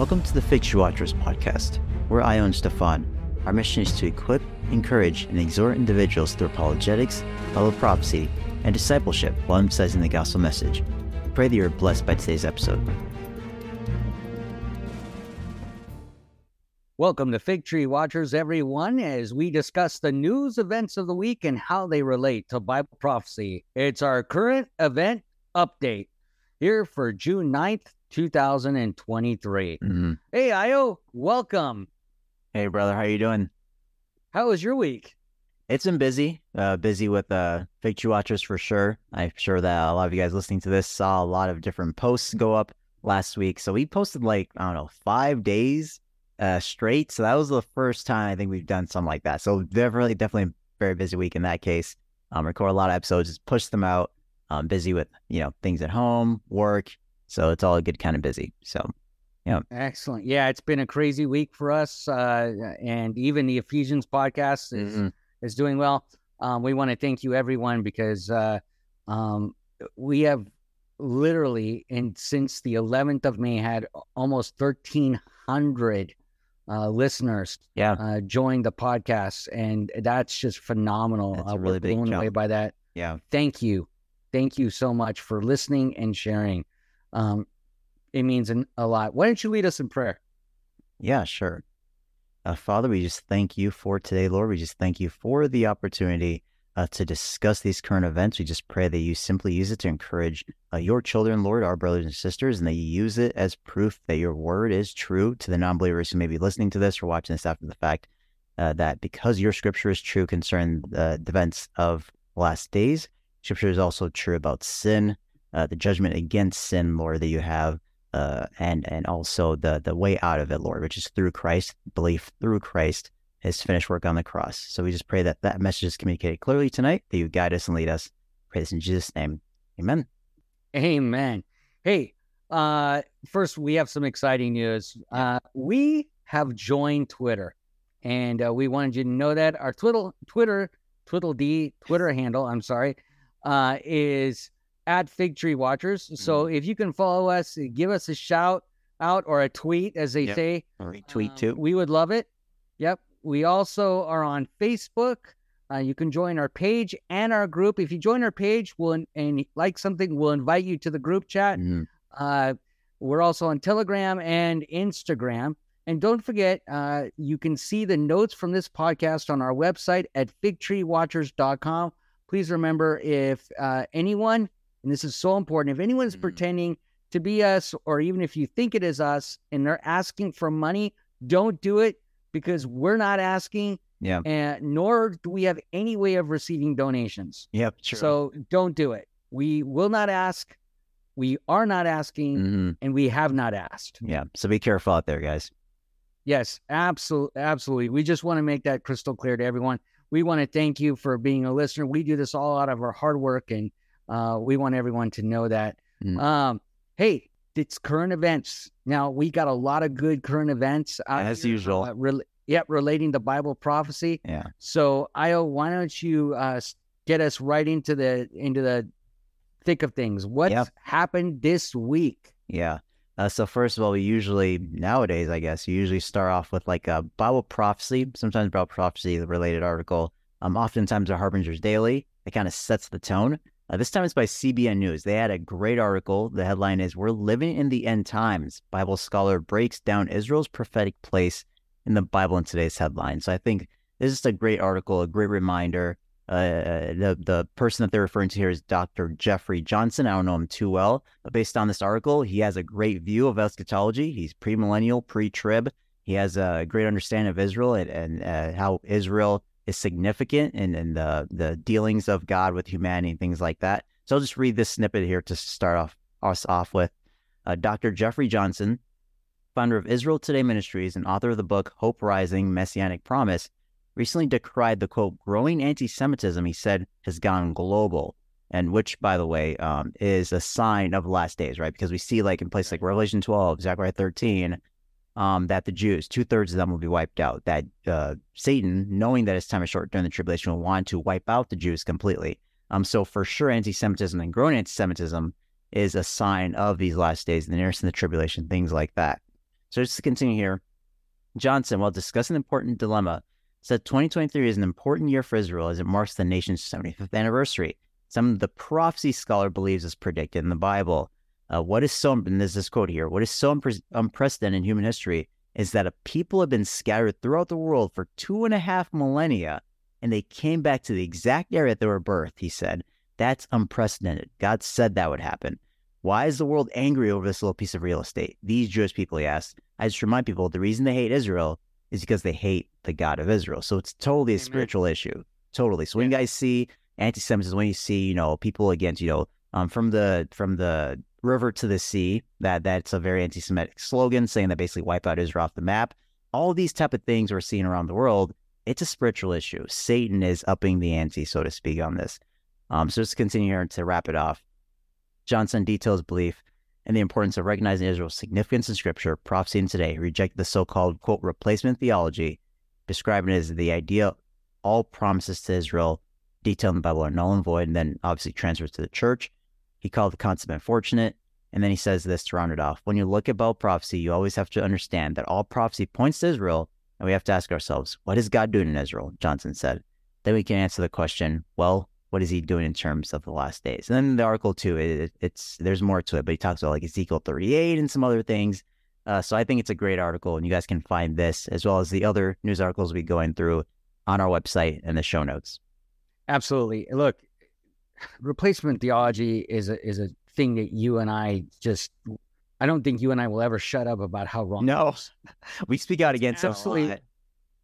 Welcome to the Fig Tree Watchers podcast. We're Io and Stephan. Our mission is to equip, encourage, and exhort individuals through apologetics, Bible prophecy, and discipleship while emphasizing the gospel message. Pray that you're blessed by today's episode. Welcome to Fig Tree Watchers, everyone, as we discuss the news events of the week and how they relate to Bible prophecy. It's our current event update here for June 9th, 2023. Mm-hmm. Hey, Io, welcome. Hey, brother, how you doing? How was your week? It's been busy. Uh, busy with uh, Fig Tree Watchers for sure. I'm sure that a lot of you guys listening to this saw a lot of different posts go up last week. So we posted like I don't know five days uh, straight. So that was the first time I think we've done something like that. So definitely, definitely a very busy week in that case. Um, record a lot of episodes, just push them out. Um, busy with you know things at home, work. So it's all a good, kind of busy. So yeah, excellent. Yeah, it's been a crazy week for us, uh, and even the Ephesians podcast is mm-hmm. is doing well. Um, we want to thank you, everyone, because uh, um, we have literally, and since the 11th of May, had almost 1,300 uh, listeners yeah. uh, join the podcast, and that's just phenomenal. That's uh, really blown jump. away by that. Yeah. Thank you, thank you so much for listening and sharing. Um, it means an, a lot. Why don't you lead us in prayer? Yeah, sure. Uh, Father, we just thank you for today, Lord. We just thank you for the opportunity uh, to discuss these current events. We just pray that you simply use it to encourage uh, your children, Lord, our brothers and sisters, and that you use it as proof that your word is true to the non believers who may be listening to this or watching this after the fact. Uh, that because your scripture is true concerning the events of last days, scripture is also true about sin, uh, the judgment against sin, Lord, that you have. Uh, and and also the the way out of it, Lord, which is through Christ, belief through Christ, his finished work on the cross. So we just pray that that message is communicated clearly tonight, that you guide us and lead us. Pray this in Jesus' name. Amen. Amen. Hey, uh, first, we have some exciting news. Uh, we have joined Twitter, and uh, we wanted you to know that our Twitter, Twitter, Twiddle D, Twitter handle, I'm sorry, uh, is at Fig Tree Watchers. Mm-hmm. So if you can follow us, give us a shout out or a tweet, as they yep. say, or retweet um, too. We would love it. Yep. We also are on Facebook. Uh, you can join our page and our group. If you join our page, we'll and like something, we'll invite you to the group chat. Mm-hmm. Uh, we're also on Telegram and Instagram. And don't forget, uh, you can see the notes from this podcast on our website at figtreewatchers.com. Please remember if uh, anyone, and this is so important, if anyone's Mm-hmm. pretending to be us, or even if you think it is us and they're asking for money, don't do it because we're not asking. Yeah. And nor do we have any way of receiving donations. Yep. True. So don't do it. We will not ask. We are not asking, Mhm. and we have not asked. Yeah. So be careful out there, guys. Yes, absolutely, absolutely. We just want to make that crystal clear to everyone. We want to thank you for being a listener. We do this all out of our hard work, and uh, we want everyone to know that. Mm. Um, hey, it's current events. Now we got a lot of good current events As here, usual. Uh, rel- yep, relating to Bible prophecy. Yeah. So, Io, why don't you uh, get us right into the into the thick of things? What's Yep. happened this week? Yeah. Uh, so first of all, we usually nowadays, I guess, you usually start off with like a Bible prophecy, sometimes Bible prophecy related article. Um, oftentimes a Harbinger's Daily. It kind of sets the tone. Uh, this time it's by CBN News. They had a great article. The headline is "We're living in the end times." Bible scholar breaks down Israel's prophetic place in the Bible in today's headline. So I think this is a great article, a great reminder. Uh, the the person that they're referring to here is Dr. Jeffrey Johnson. I don't know him too well, but based on this article, he has a great view of eschatology. He's premillennial, pre-trib. He has a great understanding of Israel and, and uh, how Israel is significant in, in the the dealings of God with humanity and things like that. So I'll just read this snippet here to start off us off with. Uh, Dr. Jeffrey Johnson, founder of Israel Today Ministries and author of the book Hope Rising Messianic Promise, recently decried the quote growing anti-Semitism he said has gone global, and which, by the way, um, is a sign of the last days, right? Because we see like in places like Revelation 12, Zechariah 13, um, that the Jews, two thirds of them will be wiped out. That uh, Satan, knowing that his time is short during the tribulation, will want to wipe out the Jews completely. Um, so for sure, anti-Semitism and growing anti-Semitism is a sign of these last days, the nearest in the tribulation, things like that. So just to continue here, Johnson, while discussing an important dilemma, said 2023 is an important year for Israel as it marks the nation's 75th anniversary. Some of the prophecy scholar believes is predicted in the Bible. Uh, what is so, and there's this quote here, what is so unpre- unprecedented in human history is that a people have been scattered throughout the world for two and a half millennia and they came back to the exact area they were birthed, he said. That's unprecedented. God said that would happen. Why is the world angry over this little piece of real estate? These Jewish people, he asked. I just remind people the reason they hate Israel is because they hate the God of Israel. So it's totally a Amen. spiritual issue. Totally. So when you guys see anti-Semitism, when you see, you know, people against, you know, um, from the from the river to the sea, that that's a very anti-Semitic slogan saying that basically wipe out Israel off the map. All these type of things we're seeing around the world, it's a spiritual issue. Satan is upping the ante, so to speak, on this. Um, so just to continue here to wrap it off. Johnson details belief and the importance of recognizing Israel's significance in Scripture, prophecy, and today. He rejected the so-called quote replacement theology, describing it as the idea all promises to Israel detailed in the Bible are null and void, and then obviously transfers to the church. He called the concept unfortunate, and then he says this to round it off. When you look at Bible prophecy, you always have to understand that all prophecy points to Israel, and we have to ask ourselves, what is God doing in Israel? Johnson said. Then we can answer the question, well, what is he doing in terms of the last days? And then the article too, it, it's there's more to it, but he talks about like Ezekiel 38 and some other things. Uh, so I think it's a great article, and you guys can find this as well as the other news articles we going through on our website and the show notes. Absolutely. Look, replacement theology is a is a thing that you and I just I don't think you and I will ever shut up about how wrong. No, is. we speak out against it a Absolutely. lot.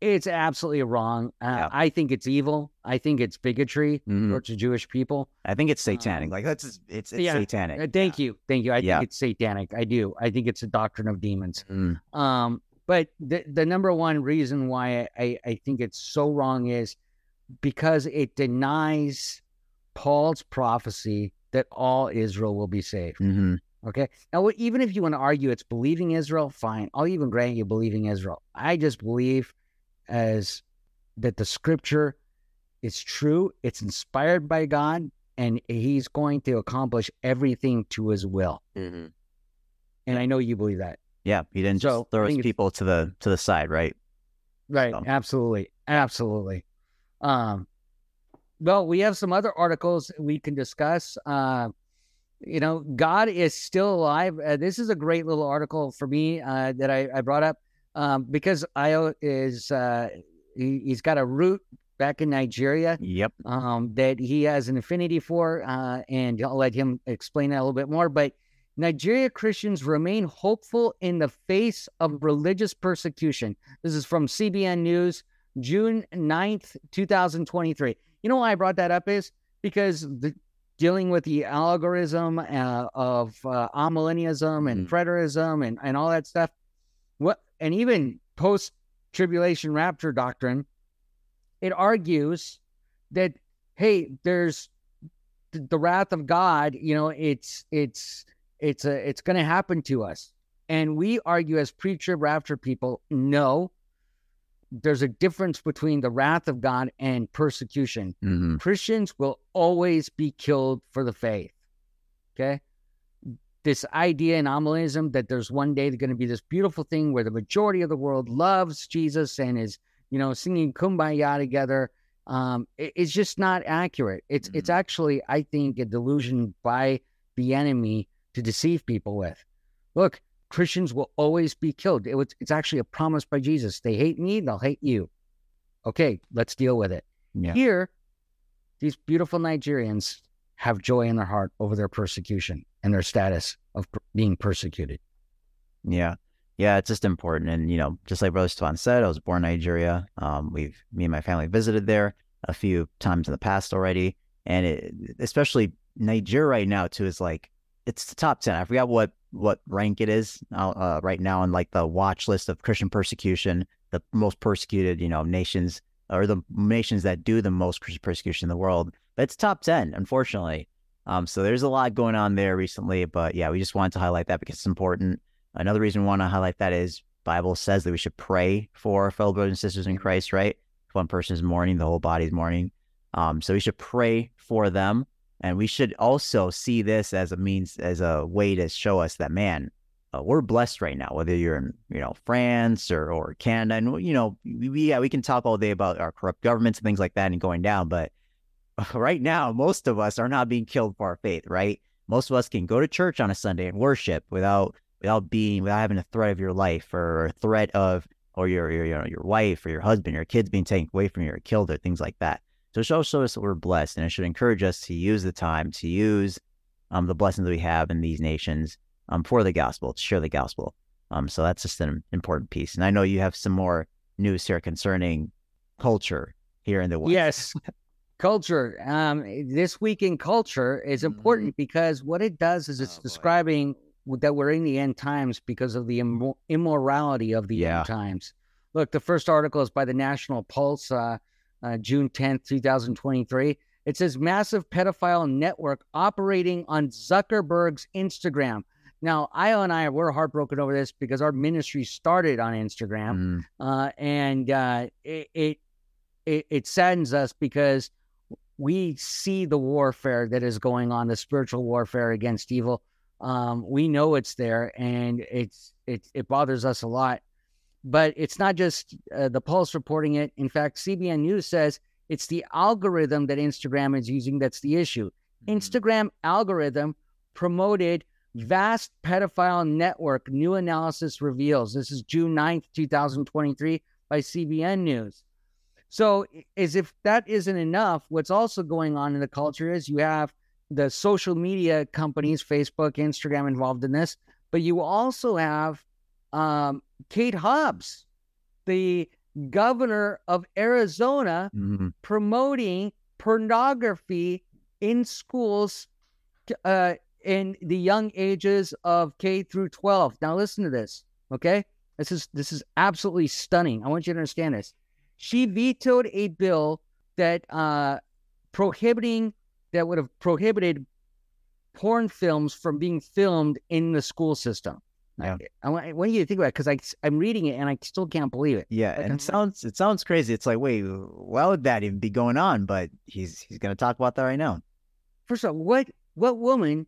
It's absolutely wrong. Uh, Yeah. I think it's evil. I think it's bigotry Mhm. towards the Jewish people. I think it's satanic. Um, Like that's it's, it's yeah. satanic. Uh, thank you, thank you. I Yeah. think it's satanic. I do. I think it's a doctrine of demons. Mm, Um, but the the number one reason why I, I think it's so wrong is because it denies Paul's prophecy that all Israel will be saved. mhm. Okay. Now, even if you want to argue it's believing Israel, fine. I'll even grant you believing Israel. I just believe as that the scripture is true, it's inspired by God, and he's going to accomplish everything to his will. Mm-hmm. And I know you believe that. Yeah, he didn't So, just throw his people to the to the side, right? Right. So- Absolutely. Absolutely. Um, well, we have some other articles we can discuss. Uh, you know, God is still alive. Uh, this is a great little article for me uh, that I, I brought up um, because Io is uh, he, he's got a root back in Nigeria Yep. um, that he has an affinity for, uh, and I'll let him explain that a little bit more. But Nigeria Christians remain hopeful in the face of religious persecution. This is from CBN News, June 9th, 2023. You know why I brought that up is because the, dealing with the algorithm uh, of uh, amillennialism and Mm. preterism and, and all that stuff, what and even post tribulation rapture doctrine, it argues that hey, there's th- the wrath of God. You know, it's it's it's a it's going to happen to us, and we argue as pre-trib rapture people, no. There's a difference between the wrath of God and persecution. hmm Christians will always be killed for the faith. Okay. This idea in Amalism that there's one day going to be this beautiful thing where the majority of the world loves Jesus and is, you know, singing kumbaya together. Um, it- it's just not accurate. It's it's actually, I think, a delusion by the enemy to deceive people with. Look, Christians will always be killed. It was, it's actually a promise by Jesus. They hate me, they'll hate you. Okay, let's deal with it. Yeah. Here, these beautiful Nigerians have joy in their heart over their persecution and their status of per- being persecuted. Yeah. Yeah, it's just important. And, you know, just like Brother Stephan said, I was born in Nigeria. Um, we've, me and my family visited there a few times in the past already. And it, especially Nigeria right now, too, is like, it's the top 10. I forgot what, what rank it is uh, uh, right now on like the watch list of Christian persecution, the most persecuted, you know, nations or the nations that do the most Christian persecution in the world. But it's top 10, unfortunately. Um, so there's a lot going on there recently. But yeah, we just wanted to highlight that because it's important. Another reason we want to highlight that is Bible says that we should pray for our fellow brothers and sisters in Christ, right? If one person is mourning, the whole body is mourning. Um, so we should pray for them. And we should also see this as a means, as a way to show us that, man, uh, we're blessed right now, whether you're in, you know, France or, or Canada. And, you know, we, yeah, we can talk all day about our corrupt governments and things like that and going down. But right now, most of us are not being killed for our faith, right? Most of us can go to church on a Sunday and worship without without being without having a threat of your life or a threat of or your your your wife or your husband, your kids being taken away from you or killed or things like that. So it shows us that we're blessed, and it should encourage us to use the time to use um, the blessings that we have in these nations um, for the gospel, to share the gospel. Um, so that's just an important piece. And I know you have some more news here concerning culture here in the West. Yes, culture. Um, this week in culture is Mm-hmm. important because what it does is it's Oh, boy. describing that we're in the end times because of the immo- immorality of the Yeah. end times. Look, the first article is by the National Pulse, uh, uh, June 10th, 2023. It says massive pedophile network operating on Zuckerberg's Instagram. Now, Io and I we're heartbroken over this because our ministry started on Instagram Mm, uh, and uh, it, it it it saddens us because we see the warfare that is going on, the spiritual warfare against evil. Um, we know it's there, and it's it it bothers us a lot. But it's not just uh, the Pulse reporting it. In fact, CBN News says it's the algorithm that Instagram is using that's the issue. mm, Instagram algorithm promoted vast pedophile network, new analysis reveals. This is June 9th, 2023 by CBN News. So, as if that isn't enough, what's also going on in the culture is you have the social media companies, Facebook, Instagram, involved in this, but you also have um, Kate Hobbs, the governor of Arizona, mhm. promoting pornography in schools uh, in the young ages of K through 12. Now listen to this, okay? This is this is absolutely stunning. I want you to understand this. She vetoed a bill that uh, prohibiting that would have prohibited porn films from being filmed in the school system. Yeah. I, I want, you to think about it because I I'm reading it and I still can't believe it. Yeah, Like, and I'm- it sounds it sounds crazy. It's like, wait, why would that even be going on? But he's he's gonna talk about that right now. First of all, what what woman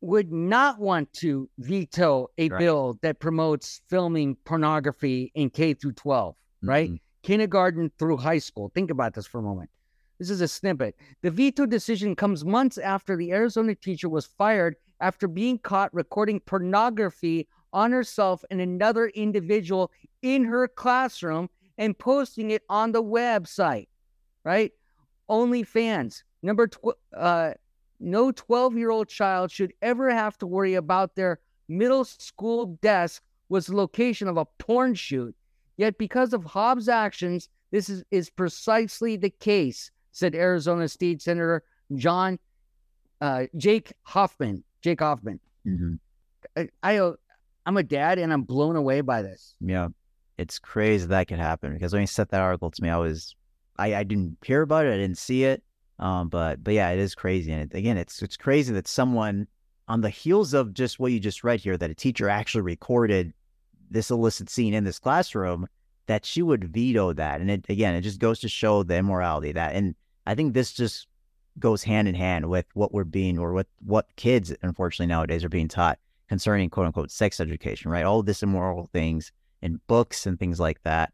would not want to veto a Right. bill that promotes filming pornography in K through 12, right? Mhm. Kindergarten through high school. Think about this for a moment. This is a snippet. The veto decision comes months after the Arizona teacher was fired after being caught recording pornography on herself and another individual in her classroom and posting it on the website, right? OnlyFans. Number tw- uh, no 12 year old child should ever have to worry about their middle school desk was the location of a porn shoot. Yet, because of Hobbs' actions, this is, is precisely the case, said Arizona State Senator John uh, Jake Hoffman. Jake Hoffman. Mhm. I, I, I'm a dad and I'm blown away by this. Yeah, it's crazy that could happen because when he sent that article to me, I was, I, I didn't hear about it, I didn't see it, um, but but yeah, it is crazy, and it, again, it's it's crazy that someone on the heels of just what you just read here, that a teacher actually recorded this illicit scene in this classroom, that she would veto that, and it again, it just goes to show the immorality that, and I think this just goes hand in hand with what we're being or what what kids unfortunately nowadays are being taught concerning quote unquote sex education, right? All this immoral things in books and things like that.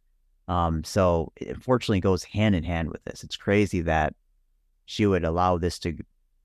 Um, so it unfortunately goes hand in hand with this. It's crazy that she would allow this to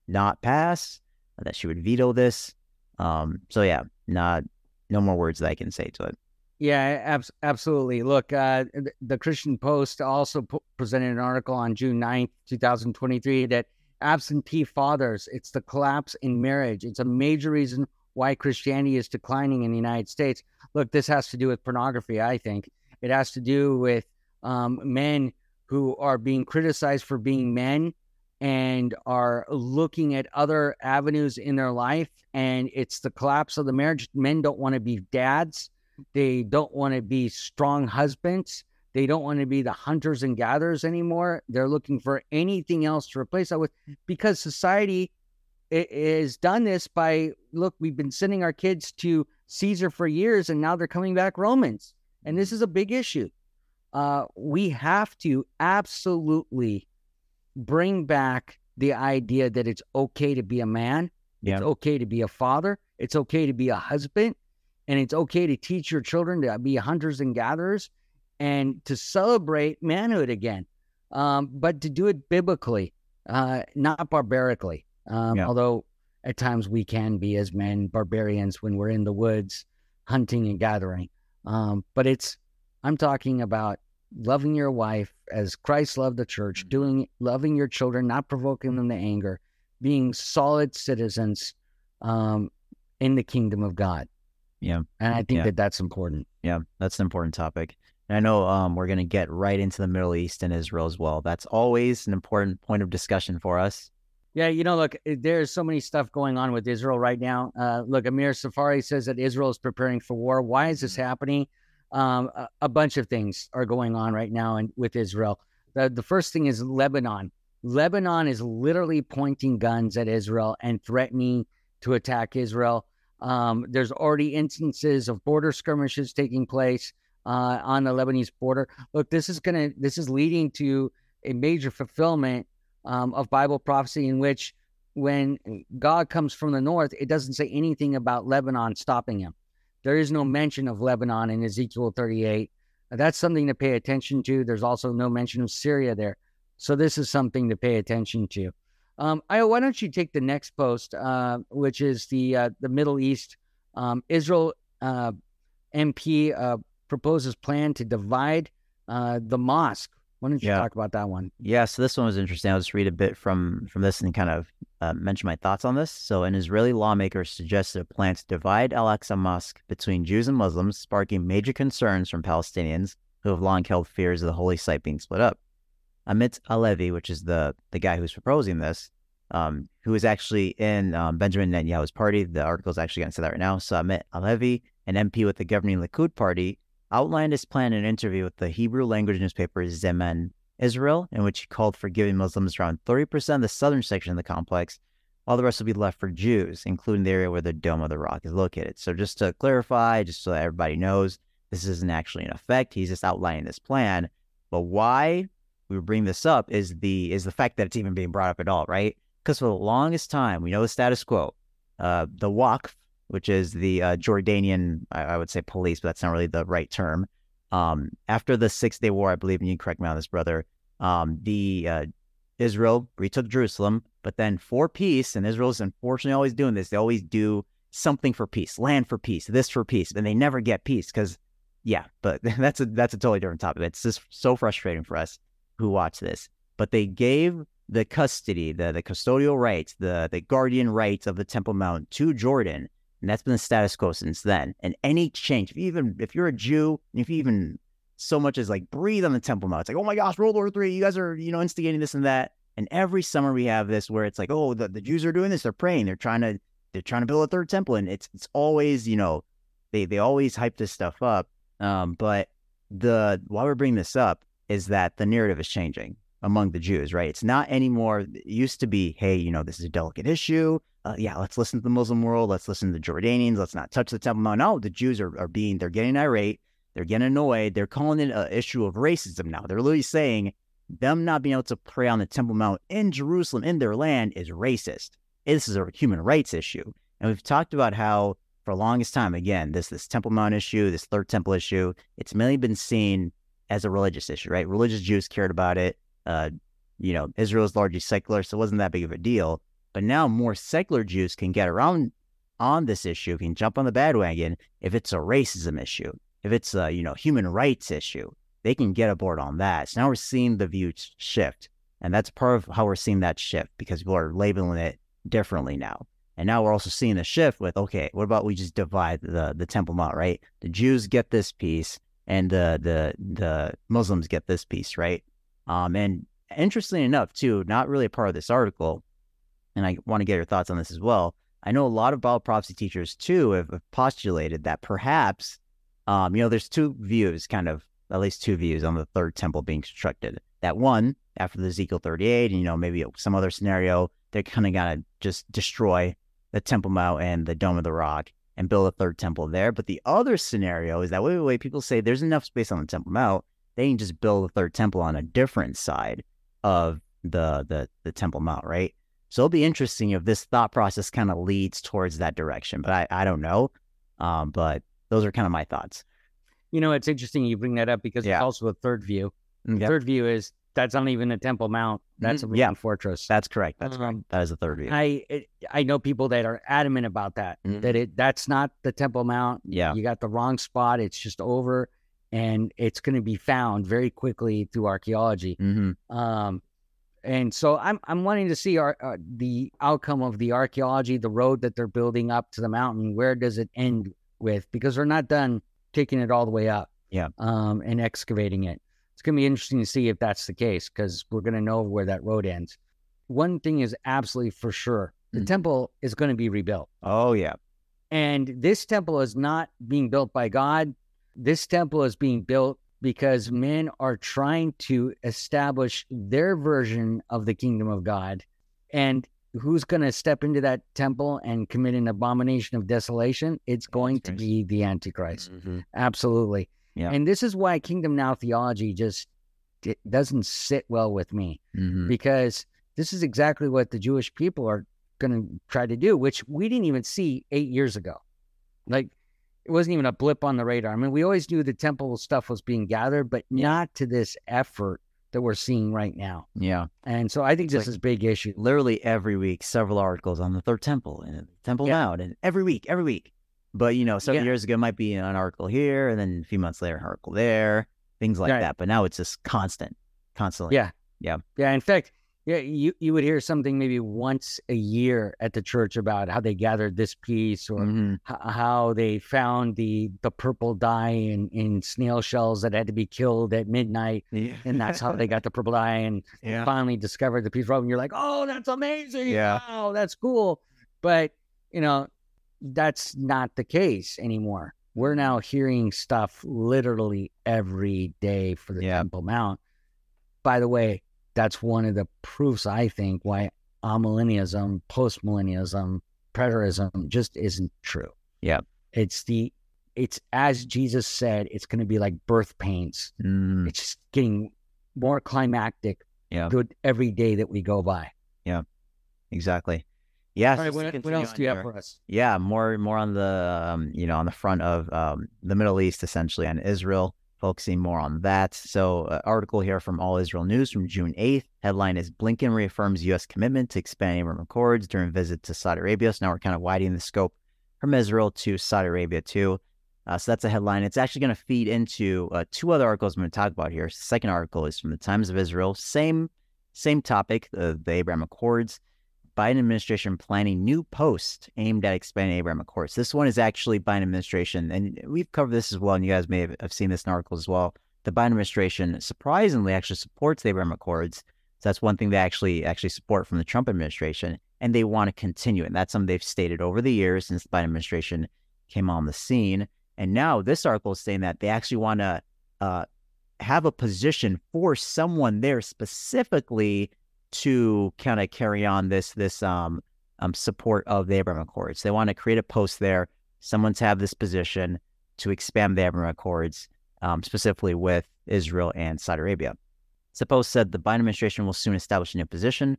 not pass, that she would veto this. Um, so yeah, not no more words that I can say to it. Yeah, abs- absolutely. Look, uh, the Christian Post also presented an article on June 9th, 2023, that absentee fathers, it's the collapse in marriage. It's a major reason why Christianity is declining in the United States. Look, this has to do with pornography, I think. It has to do with um, men who are being criticized for being men and are looking at other avenues in their life. And it's the collapse of the marriage. Men don't want to be dads. They don't want to be strong husbands. They don't want to be the hunters and gatherers anymore. They're looking for anything else to replace that with because society i- has done this by look, we've been sending our kids to Caesar for years and now they're coming back Romans. And this is a big issue. Uh, we have to absolutely bring back the idea that it's okay to be a man. Yeah. It's okay to be a father. It's okay to be a husband. and it's okay to teach your children to be hunters and gatherers and to celebrate manhood again, um, but to do it biblically, uh, not barbarically. Um, yeah. Although at times we can be as men barbarians when we're in the woods hunting and gathering. Um, but it's I'm talking about loving your wife as Christ loved the church, mm-hmm. doing loving your children, not provoking them to anger, being solid citizens um, in the kingdom of God. Yeah, and I think yeah. that that's important. Yeah, that's an important topic. And I know um, we're going to get right into the Middle East and Israel as well. That's always an important point of discussion for us. Yeah, you know, look, eh, there's so many stuff going on with Israel right now. Uh, look, Amir Tsarfati says that Israel is preparing for war. Why is this mm-hmm. happening? Um, a, a, bunch of things are going on right now in, with Israel. The, the first thing is Lebanon. Lebanon is literally pointing guns at Israel and threatening to attack Israel. Um, there's already instances of border skirmishes taking place uh, on the Lebanese border. Look, this is gonna this is leading to a major fulfillment um, of Bible prophecy in which when God comes from the north, it doesn't say anything about Lebanon stopping him. There is no mention of Lebanon in Ezekiel 38. That's something to pay attention to. There's also no mention of Syria there. So this is something to pay attention to. Um, I, why don't you take the next post, uh, which is the uh, the Middle East um, Israel uh, MP uh, proposes plan to divide uh, the mosque why don't you yeah. talk about that one? Yeah, so this one was interesting. I'll just read a bit from from this and kind of uh, mention my thoughts on this. So, an Israeli lawmaker suggested a plan to divide Al Aqsa Mosque between Jews and Muslims, sparking major concerns from Palestinians who have long held fears of the holy site being split up. Amit Halevi, which is the the guy who's proposing this, um, who is actually in um, Benjamin Netanyahu's party. The article is actually going to say that right now. So, Amit Halevi, an MP with the governing Likud party, outlined his plan in an interview with the Hebrew language newspaper Zeman Israel, in which he called for giving Muslims around 30% of the southern section of the complex, while the rest will be left for Jews, including the area where the Dome of the Rock is located. So, just to clarify, just so that everybody knows, this isn't actually in effect. He's just outlining this plan. But why we bring this up is the is the fact that it's even being brought up at all, right? Because for the longest time, we know the status quo. Uh, the Waqf, which is the uh, Jordanian, I, I, would say police, but that's not really the right term. Um, after the Six Day War, I believe, and you correct me on this, brother, um, the uh, Israel retook Jerusalem, but then for peace, and Israel's unfortunately always doing this, they always do something for peace, land for peace, this for peace, and they never get peace because, yeah, but that's a that's a totally different topic. It's just so frustrating for us who watch this. But they gave the custody, the the custodial rights, the the guardian rights of the Temple Mount to Jordan and that's been the status quo since then. And any change, if even if you're a Jew, if you even so much as like breathe on the Temple Mount, it's like, oh my gosh, World War Three, you guys are, you know, instigating this and that. And every summer we have this where it's like, oh, the, the Jews are doing this, they're praying, they're trying to they're trying to build a third temple. And it's it's always, you know, they they always hype this stuff up. Um, but the why we're bringing this up is that the narrative is changing among the Jews, right? It's not anymore. It used to be, hey, you know, this is a delicate issue uh, yeah, let's listen to the Muslim world. Let's listen to the Jordanians. Let's not touch the Temple Mount. No, the Jews are, are being, they're getting irate. They're getting annoyed. They're calling it an issue of racism now. They're literally saying them not being able to pray on the Temple Mount in Jerusalem, in their land, is racist. This is a human rights issue. And we've talked about how, for the longest time, again, this this Temple Mount issue, this third temple issue, it's mainly been seen as a religious issue, right? Religious Jews cared about it. Uh, you know, Israel is largely secular, so it wasn't that big of a deal. But now more secular Jews can get around on this issue, can jump on the bandwagon if it's a racism issue, if it's a you know human rights issue, they can get aboard on that. So now we're seeing the view shift, and that's part of how we're seeing that shift because people are labeling it differently now. And now we're also seeing the shift with okay, what about we just divide the the Temple Mount, right? The Jews get this piece, and the the the Muslims get this piece, right? Um, and interestingly enough, too, not really a part of this article, and I want to get your thoughts on this as well. I know a lot of Bible prophecy teachers too have, postulated that perhaps, um, you know, there's two views, kind of at least two views on the third temple being constructed. That one after the Ezekiel 38, and you know maybe some other scenario, they're kind of gonna just destroy the Temple Mount and the Dome of the Rock and build a third temple there. But the other scenario is that wait, wait, wait, people say there's enough space on the Temple Mount, they can just build a third temple on a different side of the the the Temple Mount, right? So it'll be interesting if this thought process kind of leads towards that direction. But I, I don't know. Um, but those are kind of my thoughts. You know, it's interesting you bring that up because Yeah. it's also a third view. The Yep. third view is that's not even a Temple Mount. That's a Mhm. Yeah. Fortress. That's correct. That's correct. Um, That is the third view. I it, I know people that are adamant about that. Mhm. That it that's not the Temple Mount. Yeah. You got the wrong spot. It's just over, and it's going to be found very quickly through archaeology. hmm Um, and so I'm I'm wanting to see our, uh, the outcome of the archaeology, the road that they're building up to the mountain. Where does it end with? Because they're not done taking it all the way up. Yeah. Um, and excavating it. It's gonna be interesting to see if that's the case because we're gonna know where that road ends. One thing is absolutely for sure: the Mm. temple is going to be rebuilt. Oh yeah. And this temple is not being built by God. This temple is being built because men are trying to establish their version of the kingdom of God. And who's going to step into that temple and commit an abomination of desolation? It's going to be the Antichrist. Mhm. Absolutely. Yeah. And this is why kingdom now theology just it doesn't sit well with me Mhm. because this is exactly what the Jewish people are going to try to do, which we didn't even see eight years ago. Like it wasn't even a blip on the radar. I mean, we always knew the temple stuff was being gathered, but not to this effort that we're seeing right now. Yeah. And so I think It's this like- is a big issue. Literally every week, several articles on the third temple and the Temple Yeah. And every week, every week. But you know, several Yeah. years ago, it might be an article here, and then a few months later, an article there, things like Right. that. But now it's just constant, constantly. Yeah. Yeah. Yeah. In fact, yeah, you, you would hear something maybe once a year at the church about how they gathered this piece or Mhm. h- how they found the the purple dye in, in snail shells that had to be killed at midnight. Yeah. And that's how they got the purple dye and yeah. finally discovered the piece of. And you're like, oh, that's amazing. Yeah. Wow, that's cool. But, you know, that's not the case anymore. We're now hearing stuff literally every day for the Yeah. Temple Mount. By the way, that's one of the proofs, I think, why amillennialism, postmillennialism, preterism just isn't true. Yeah. It's the, it's as Jesus said, it's going to be like birth pains. Mm, It's just getting more climactic Yeah. good every day that we go by. exactly. Yeah. All right, what, what else do you have for us? yeah more more on the um, you know on the front of um, the middle east essentially on israel focusing more on that. So uh, article here from all israel news from june 8th headline is blinken reaffirms u.s commitment to expand abraham accords during visit to saudi arabia. So now we're kind of widening the scope from israel to saudi arabia too. Uh, so that's a headline. It's actually going to feed into uh, two other articles i'm going to talk about here. Second article is from the times of israel. Same same topic uh, the abraham accords Biden administration planning new posts aimed at expanding Abraham Accords. This one is actually Biden administration, and we've covered this as well, and you guys may have, seen this in articles as well. The Biden administration surprisingly actually supports the Abraham Accords. So that's one thing they actually actually support from the Trump administration, and they want to continue it. And that's something they've stated over the years since the Biden administration came on the scene. And now this article is saying that they actually want to uh, have a position for someone there specifically to kind of carry on this this um, um support of the Abraham Accords. They want to create a post there, someone to have this position to expand the Abraham Accords, um, specifically with Israel and Saudi Arabia. Post said the Biden administration will soon establish a new position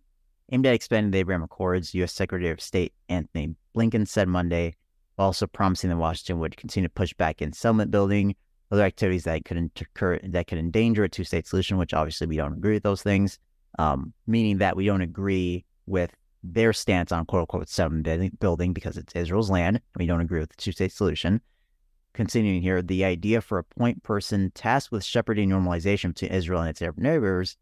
aimed at expanding the Abraham Accords. U.S. Secretary of State Antony Blinken said Monday, also promising that Washington would continue to push back in settlement building, other activities that could incur, that could endanger a two-state solution. Which obviously we don't agree with those things um, meaning that we don't agree with their stance on quote unquote seven building, because it's Israel's land. And we don't agree with the two state solution. Continuing here, the idea for a point person tasked with shepherding normalization between Israel and its Arab neighbors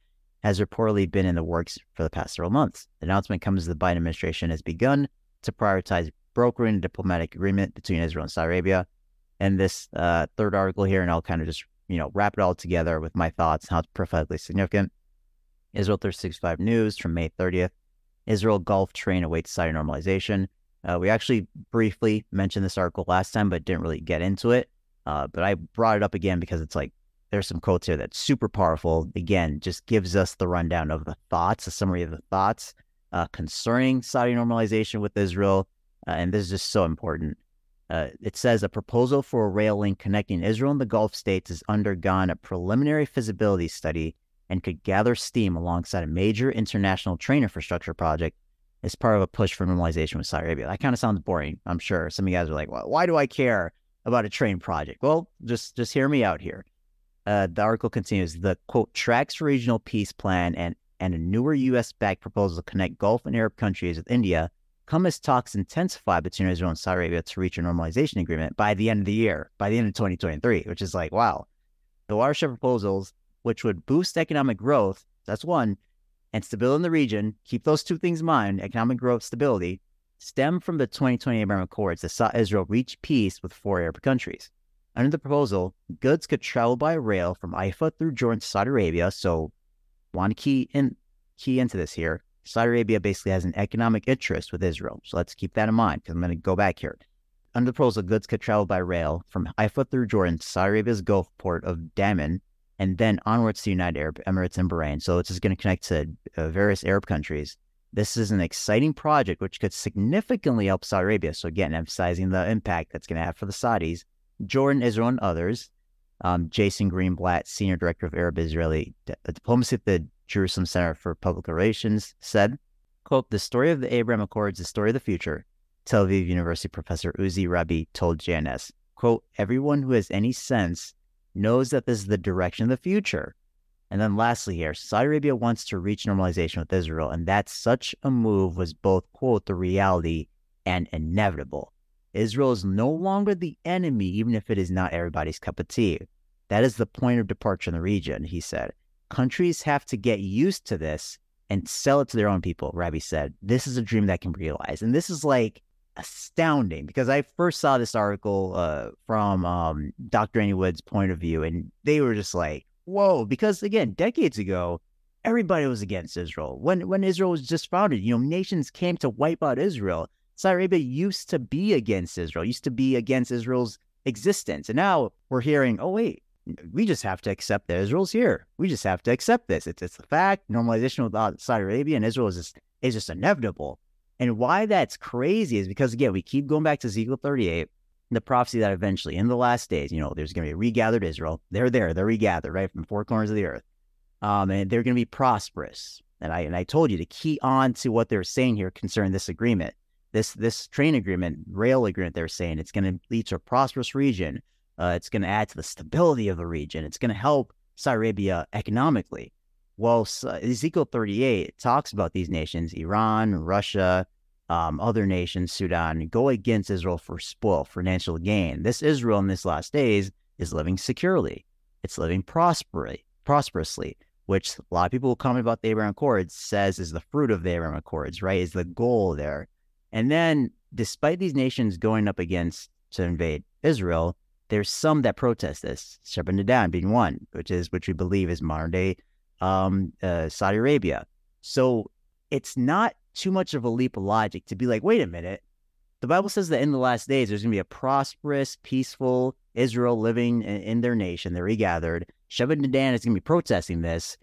has reportedly been in the works for the past several months. The announcement comes as the Biden administration has begun to prioritize brokering a diplomatic agreement between Israel and Saudi Arabia. And this uh, third article here, and I'll kind of just you know wrap it all together with my thoughts how it's prophetically significant. Israel 365 News from May 30th. Israel Gulf train awaits Saudi normalization. Uh, we actually briefly mentioned this article last time, but didn't really get into it. Uh, but I brought it up again because it's like there's some quotes here that's super powerful. Again, just gives us the rundown of the thoughts, a summary of the thoughts uh, concerning Saudi normalization with Israel. Uh, and this is just so important. Uh, it says a proposal for a rail link connecting Israel and the Gulf states has undergone a preliminary feasibility study and could gather steam alongside a major international train infrastructure project as part of a push for normalization with Saudi Arabia. That kind of sounds boring, I'm sure. Some of you guys are like, well, why do I care? about a train project. Well, just just hear me out here. Uh, the article continues. The quote tracks regional peace plan and and a newer U.S.-backed proposal to connect Gulf and Arab countries with India come as talks intensify between Israel and Saudi Arabia to reach a normalization agreement by the end of the year, by the end of 2023, which is like, wow. The watershed proposals, which would boost economic growth, that's one, and stability in the region, keep those two things in mind, economic growth, stability, stem from the 2020 Abraham Accords that saw Israel reach peace with four Arab countries. Under the proposal, goods could travel by rail from Haifa through Jordan to Saudi Arabia. So, one key in key into this here Saudi Arabia basically has an economic interest with Israel. So let's keep that in mind because I'm going to go back here. Under the proposal, goods could travel by rail from Haifa through Jordan to Saudi Arabia's Gulf port of Dammam and then onwards to United Arab Emirates and Bahrain. So it's just going to connect to uh, various Arab countries. This is an exciting project which could significantly help Saudi Arabia. So again, emphasizing the impact that's going to have for the Saudis, Jordan, Israel, and others. Um, Jason Greenblatt, Senior Director of Arab Israeli Diplomacy at the Jerusalem Center for Public Relations, said, quote, the story of the Abraham Accords is the story of the future. Tel Aviv University professor Uzi Rabi told JNS, quote, everyone who has any sense knows that this is the direction of the future. And then lastly here, Saudi Arabia wants to reach normalization with Israel, and that such a move was both, quote, the reality and inevitable. Israel is no longer the enemy, even if it is not everybody's cup of tea. That is the point of departure in the region, he said. Countries have to get used to this and sell it to their own people, Rabi said. This is a dream that can be realized. And this is like astounding because I first saw this article uh, from um, Dr. Andy Woods' point of view, and they were just like, whoa, because again, decades ago, everybody was against Israel. When when Israel was just founded, you know, nations came to wipe out Israel. Saudi Arabia used to be against Israel, used to be against Israel's existence. And now we're hearing, oh, wait, we just have to accept that Israel's here. We just have to accept this. It's it's a fact. Normalization with Saudi Arabia and Israel is just, is just inevitable. And why that's crazy is because again, we keep going back to Ezekiel 38, the prophecy that eventually in the last days, you know, there's going to be a regathered Israel. They're there, they're regathered right from four corners of the earth, um, and they're going to be prosperous. And I and I told you to key on to what they're saying here concerning this agreement, this this train agreement, rail agreement. They're saying it's going to lead to a prosperous region uh, it's going to add to the stability of the region. It's going to help Saudi Arabia economically. Well, Ezekiel 38 talks about these nations, Iran, Russia, um, other nations, Sudan, go against Israel for spoil, financial gain. This Israel in this last days is living securely. It's living prosperously, prosperously, which a lot of people who comment about the Abraham Accords says is the fruit of the Abraham Accords, right? Is the goal there. And then, despite these nations going up against to invade Israel, there's some that protest this, Sheba and Dedan being one, which is which we believe is modern day um, uh, Saudi Arabia. So it's not too much of a leap of logic to be like, wait a minute. The Bible says that in the last days there's going to be a prosperous, peaceful Israel living in, in their nation. They're regathered. Sheba and Dedan is going to be protesting this.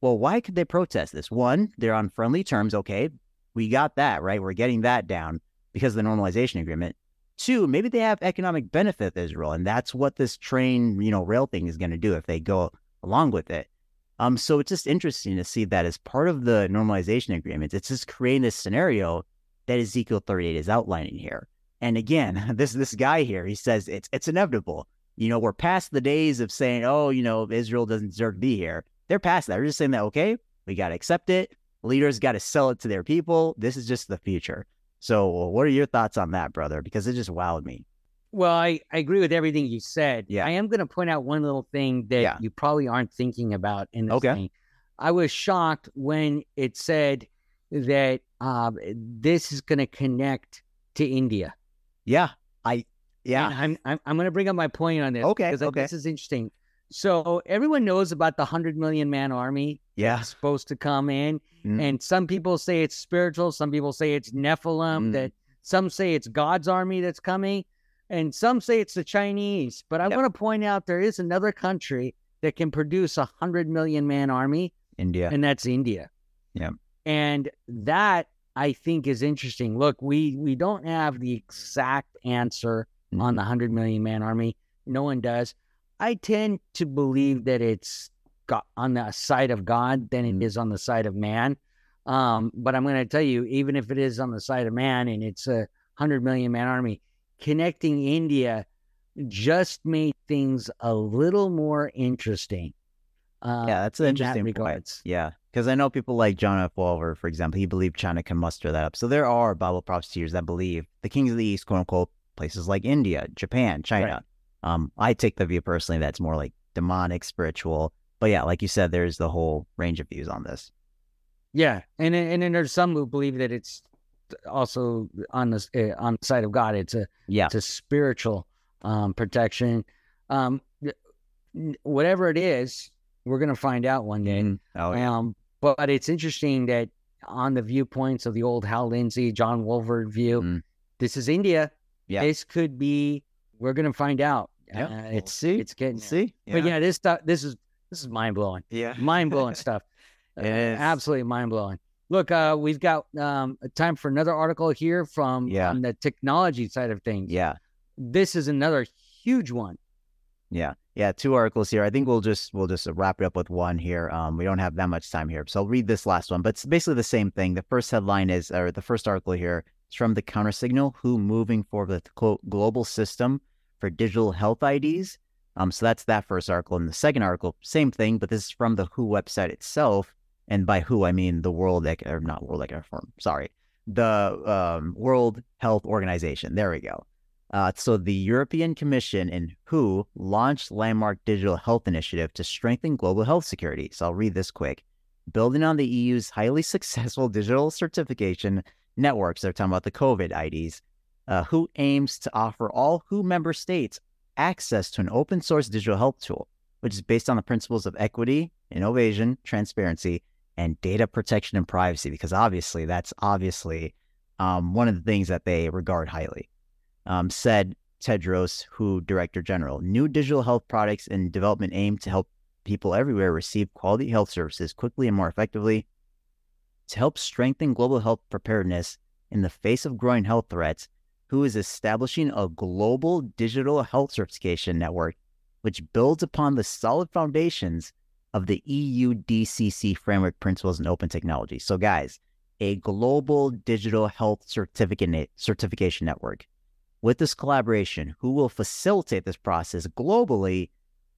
Well, why could they protest this? One, they're on friendly terms. Okay, we got that right. We're getting that down because of the normalization agreement. Two, maybe they have economic benefit Israel, and that's what this train, you know, rail thing is going to do if they go along with it. Um, so it's just interesting to see that as part of the normalization agreement, it's just creating this scenario that Ezekiel 38 is outlining here. And again, this this guy here, he says it's it's inevitable. You know, we're past the days of saying, oh, you know, Israel doesn't deserve to be here. They're past that. They're just saying that, okay, we got to accept it. Leaders got to sell it to their people. This is just the future. So, what are your thoughts on that, brother? Because it just wowed me. Well, I, I agree with everything you said. Yeah. I am going to point out one little thing that yeah. you probably aren't thinking about in this okay. thing. I was shocked when it said that uh, this is going to connect to India. Yeah. I, yeah. And I'm, I'm, I'm going to bring up my point on this. Okay. Because okay. this is interesting. So everyone knows about the 100 million man army. Yeah. Supposed to come in. Mm. And some people say it's spiritual. Some people say it's Nephilim. Mm. That some say it's God's army that's coming, and some say it's the Chinese. But I yep. want to point out there is another country that can produce a hundred million man army. India, and that's India. Yeah, and that I think is interesting. Look, we we don't have the exact answer mm. on the hundred million man army. No one does. I tend to believe that it's God, on the side of God than it mm. on the side of man. Um, but I'm going to tell you, even if it is on the side of man and it's a hundred million man army, connecting India just made things a little more interesting. Uh, yeah, that's an in that interesting point. regards. Yeah, because I know people like John F. Walvoord, for example, he believed China can muster that up. So there are Bible prophecies that believe the kings of the East, quote unquote, places like India, Japan, China. Um, I take the view personally that's more like demonic, spiritual. But yeah, like you said, there's the whole range of views on this. Yeah, and and then there's some who believe that it's also on the uh, on the side of God. It's a Yeah, it's a spiritual um, protection. Um, whatever it is, we're gonna find out one day. Mhm. oh yeah, Um, but it's interesting that on the viewpoints of the old Hal Lindsey, John Walvoord view, Mm. this is India. Yeah. This could be. We're gonna find out. Yeah, Uh, we'll it's see. it's getting see, But yeah, this stuff. This is this is mind blowing. yeah, Mind blowing stuff. Uh, absolutely mind blowing. Look, uh, we've got um, time for another article here from Yeah. on the technology side of things. yeah. This is another huge one. Yeah, yeah, two articles here. I think we'll just we'll just wrap it up with one here. Um, we don't have that much time here, so I'll read this last one. But it's basically the same thing. The first headline is, or the first article here is from the Counter Signal, who moving forward with the quote global system for digital health IDs. Um, so that's that first article, and the second article, same thing, but this is from the WHO website itself, and by WHO I mean the World, or not World Economic Forum, sorry, the um, World Health Organization. There we go. Uh, so the European Commission and WHO launched landmark digital health initiative to strengthen global health security. So I'll read this quick. Building on the EU's highly successful digital certification networks, they're talking about the COVID IDs, uh, WHO aims to offer all WHO member states access to an open source digital health tool, which is based on the principles of equity, innovation, transparency, and data protection and privacy, because obviously that's obviously um, one of the things that they regard highly um, said Tedros, who director general, new digital health products and development aim to help people everywhere receive quality health services quickly and more effectively. To help strengthen global health preparedness in the face of growing health threats, who is establishing a global digital health certification network, which builds upon the solid foundations of the EU DCC framework principles and open technology. So, guys, a global digital health certificate certification network with this collaboration, who will facilitate this process globally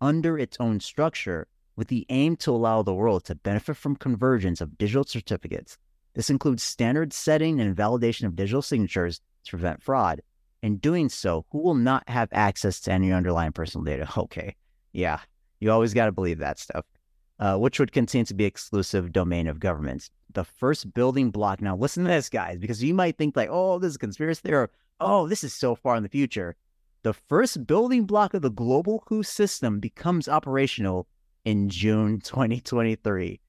under its own structure with the aim to allow the world to benefit from convergence of digital certificates. This includes standard setting and validation of digital signatures to prevent fraud. In doing so, who will not have access to any underlying personal data? Okay. Yeah. You always got to believe that stuff. Uh, which would continue to be exclusive domain of governments. The first building block. Now, listen to this, guys, because you might think like, "Oh, this is a conspiracy theory." oh, this is so far in the future. The first building block of the global WHO system becomes operational in June 2023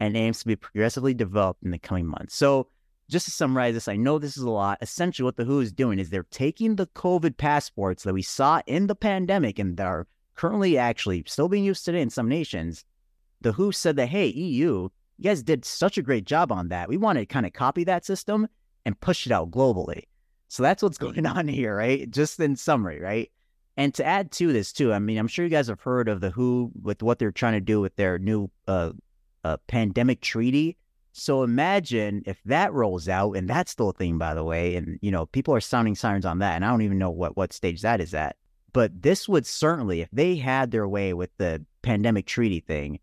and aims to be progressively developed in the coming months. So, just to summarize this, I know this is a lot. Essentially, what the WHO is doing is they're taking the COVID passports that we saw in the pandemic and that are currently actually still being used today in some nations. The WHO said that, hey, EU, you guys did such a great job on that. We want to kind of copy that system and push it out globally. So that's what's going on here, right? Just in summary, right? And to add to this too, I mean, I'm sure you guys have heard of the WHO with what they're trying to do with their new uh, uh, pandemic treaty. So imagine if that rolls out, and that's still a thing, by the way. And you know, people are sounding sirens on that, and I don't even know what what stage that is at. But this would certainly, if they had their way with the pandemic treaty thing,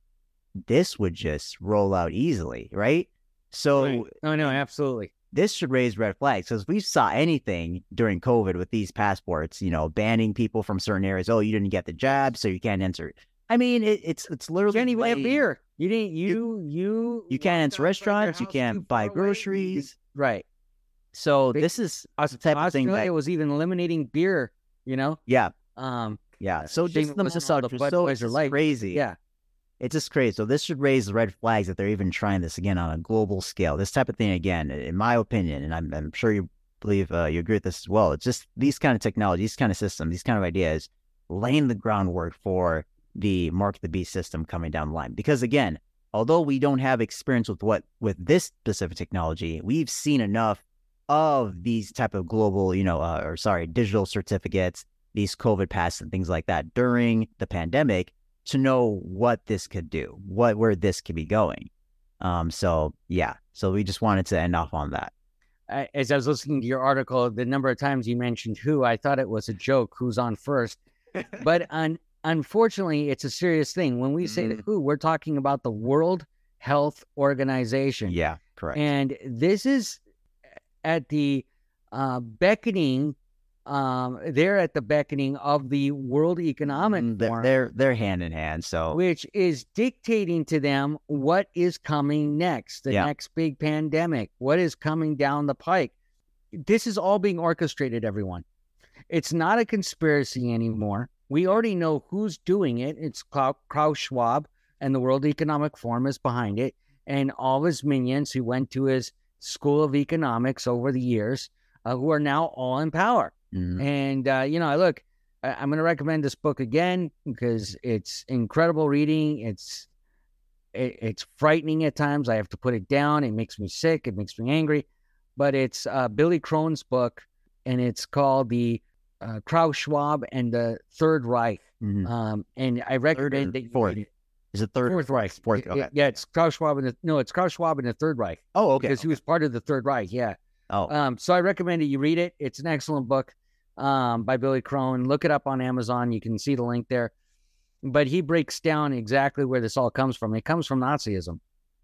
this would just roll out easily, right? So Right. Oh no, absolutely. this should raise red flags because we saw anything during COVID with these passports, you know, banning people from certain areas. Oh, you didn't get the jab, so you can't enter. I mean, it, it's it's You literally can't even have way- beer. You didn't. You you You can't enter restaurants. You can't buy far away, groceries. Right. So They- this is the type of thing Australia that was even eliminating beer. You know. yeah Um. yeah. So shame just the Mississauga, so Budweiser crazy. Yeah. It's just crazy. So this should raise red flags that they're even trying this again on a global scale. This type of thing again, in my opinion, and I'm, I'm sure you believe uh, you agree with this as well. It's just these kind of technology, these kind of systems, these kind of ideas, laying the groundwork for the mark the beast system coming down the line. Because again, although we don't have experience with what with this specific technology, we've seen enough of these type of global, you know, uh, or sorry, digital certificates, these COVID passes and things like that during the pandemic to know what this could do, what where this could be going. Um, so yeah, so we just wanted to end off on that. As I was listening to your article, the number of times you mentioned who, I thought it was a joke. Who's on first? but un- unfortunately, it's a serious thing. When we say the Mhm. WHO, we're talking about the World Health Organization. Yeah, correct. And this is at the uh, beckoning, um, they're at the beckoning of the World Economic Mm, they're, Forum, they're they're hand in hand. So which is dictating to them what is coming next, the Yeah. next big pandemic, what is coming down the pike. This is all being orchestrated, everyone. It's not a conspiracy anymore. We already know who's doing it. It's Klau- Klaus Schwab, and the World Economic Forum is behind it, and all his minions who went to his School of Economics over the years, uh, who are now all in power. Mhm. And uh, you know, I look, I- I'm going to recommend this book again because it's incredible reading. It's it, it's frightening at times. I have to put it down. It makes me sick. It makes me angry. But it's uh, Billy Crone's book, and it's called the uh, Klaus Schwab and the Third Reich. Mhm. Um, and I recommend that you fourth? read it. is it third? Fourth Reich. Fourth, Yeah, okay. Yeah, it's Klaus Schwab and the no, it's Klaus Schwab and the Third Reich Oh, okay. because he was part of the Third Reich. Yeah. Oh, Um, so I recommend that you read it. It's an excellent book um, by Billy Crone. Look it up on Amazon. You can see the link there. But he breaks down exactly where this all comes from. It comes from Nazism,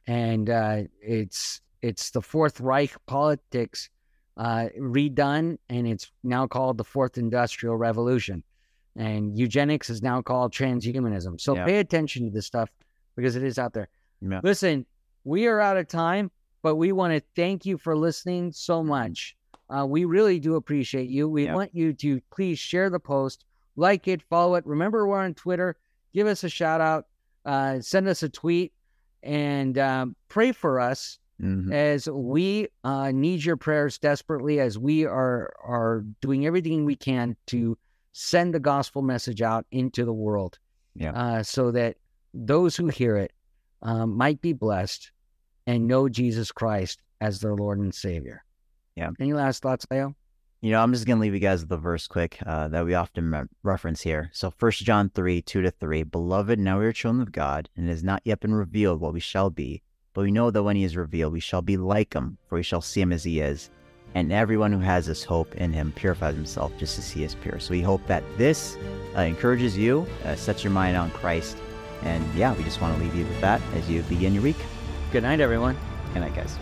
and uh, it's it's the Fourth Reich politics uh, redone, and it's now called the Fourth Industrial Revolution. And eugenics is now called transhumanism. So Yeah. pay attention to this stuff because it is out there. yeah. Listen, we are out of time, but we want to thank you for listening so much. Uh, we really do appreciate you. We Yeah. want you to please share the post, like it, follow it. Remember, we're on Twitter. Give us a shout out, uh, send us a tweet, and um, pray for us Mhm. as we uh, need your prayers desperately as we are are doing everything we can to send the gospel message out into the world Yeah. uh, so that those who hear it um, might be blessed and know jesus christ as their lord and savior Yeah. any last thoughts leo You know, I'm just gonna leave you guys with the verse quick uh, that we often re- reference here. So, First John three two to three, beloved, now we are children of God, and it has not yet been revealed what we shall be, but we know that when He is revealed, we shall be like Him, for we shall see Him as He is. And everyone who has this hope in Him purifies himself just as He is pure. So, we hope that this uh, encourages you, uh, sets your mind on Christ, and yeah, we just want to leave you with that as you begin your week. good night everyone Good night, guys.